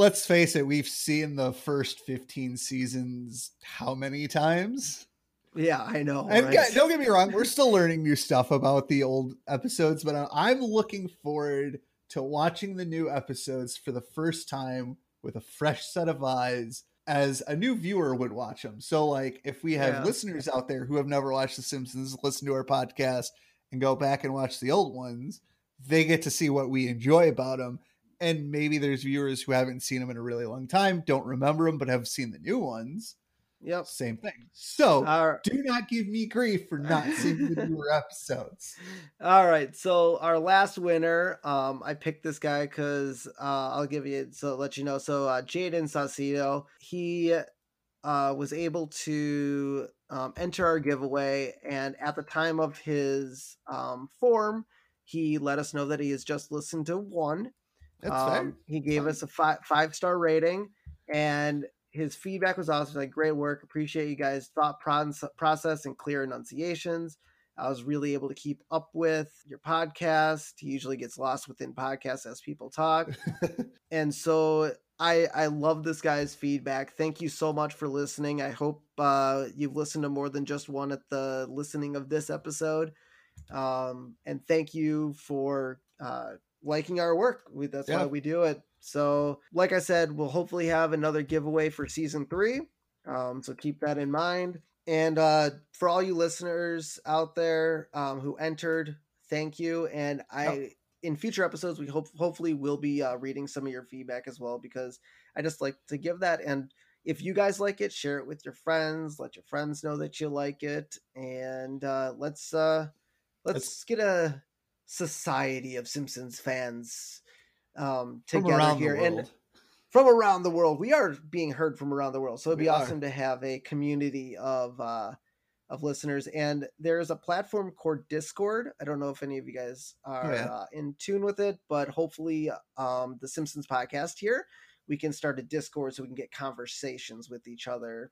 let's face it, we've seen the first 15 seasons how many times? Yeah, I know. And right? don't get me wrong, we're still learning new stuff about the old episodes, but I'm looking forward to watching the new episodes for the first time with a fresh set of eyes as a new viewer would watch them. So, like, if we have Yeah. listeners out there who have never watched The Simpsons, listen to our podcast and go back and watch the old ones, they get to see what we enjoy about them. And maybe there's viewers who haven't seen them in a really long time, don't remember them, but have seen the new ones. Yep. Same thing. So, right. do not give me grief for not seeing the [LAUGHS] newer episodes. All right. So our last winner, um, I picked this guy because uh, I'll give you so let you know. So uh, Jaden Saucedo, he uh, was able to um, enter our giveaway, and at the time of his um, form, he let us know that he has just listened to one. That's Um, fair. He gave us a five five star rating, and his feedback was awesome. Like great work, appreciate you guys' thought proce- process and clear enunciations. I was really able to keep up with your podcast. He usually gets lost within podcasts as people talk, [LAUGHS] and so I I love this guy's feedback. Thank you so much for listening. I hope uh, you've listened to more than just one at the listening of this episode. Um, and thank you for uh, liking our work. We, that's Yeah. why we do it. So, like I said, we'll hopefully have another giveaway for season three. Um, so keep that in mind. And uh, for all you listeners out there um, who entered, thank you. And I, in future episodes, we hope hopefully will be uh, reading some of your feedback as well because I just like to give that. And if you guys like it, share it with your friends. Let your friends know that you like it, and uh, let's uh, let's Let's- get a society of Simpsons fans um, together here and from around the world. We are being heard from around the world, so it'd be We are. awesome to have a community of uh, of listeners. And there's a platform called Discord. I don't know if any of you guys are Oh, yeah. uh, in tune with it, but hopefully, um, the Simpsons podcast here, we can start a Discord so we can get conversations with each other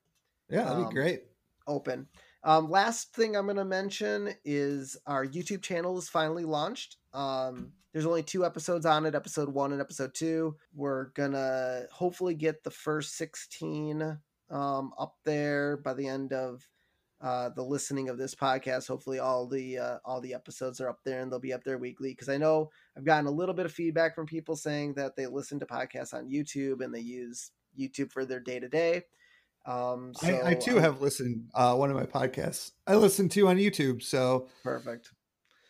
Yeah, that'd um, be great. open. Um, last thing I'm going to mention is our YouTube channel is finally launched. Um, there's only two episodes on it, episode one and episode two. We're gonna hopefully get the first 16 um, up there by the end of uh, the listening of this podcast. Hopefully, all the uh, all the episodes are up there and they'll be up there weekly. Because I know I've gotten a little bit of feedback from people saying that they listen to podcasts on YouTube and they use YouTube for their day to day. Um, so I, I too um, have listened. Uh, one of my podcasts I listen to on YouTube. So Perfect.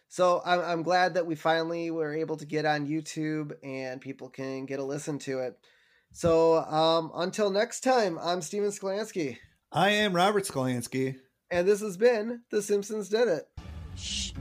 So I'm, I'm glad that we finally were able to get on YouTube and people can get a listen to it. So um, until next time, I'm Steven Skolansky, I am Robert Skolansky. and this has been The Simpsons Did It. Shh.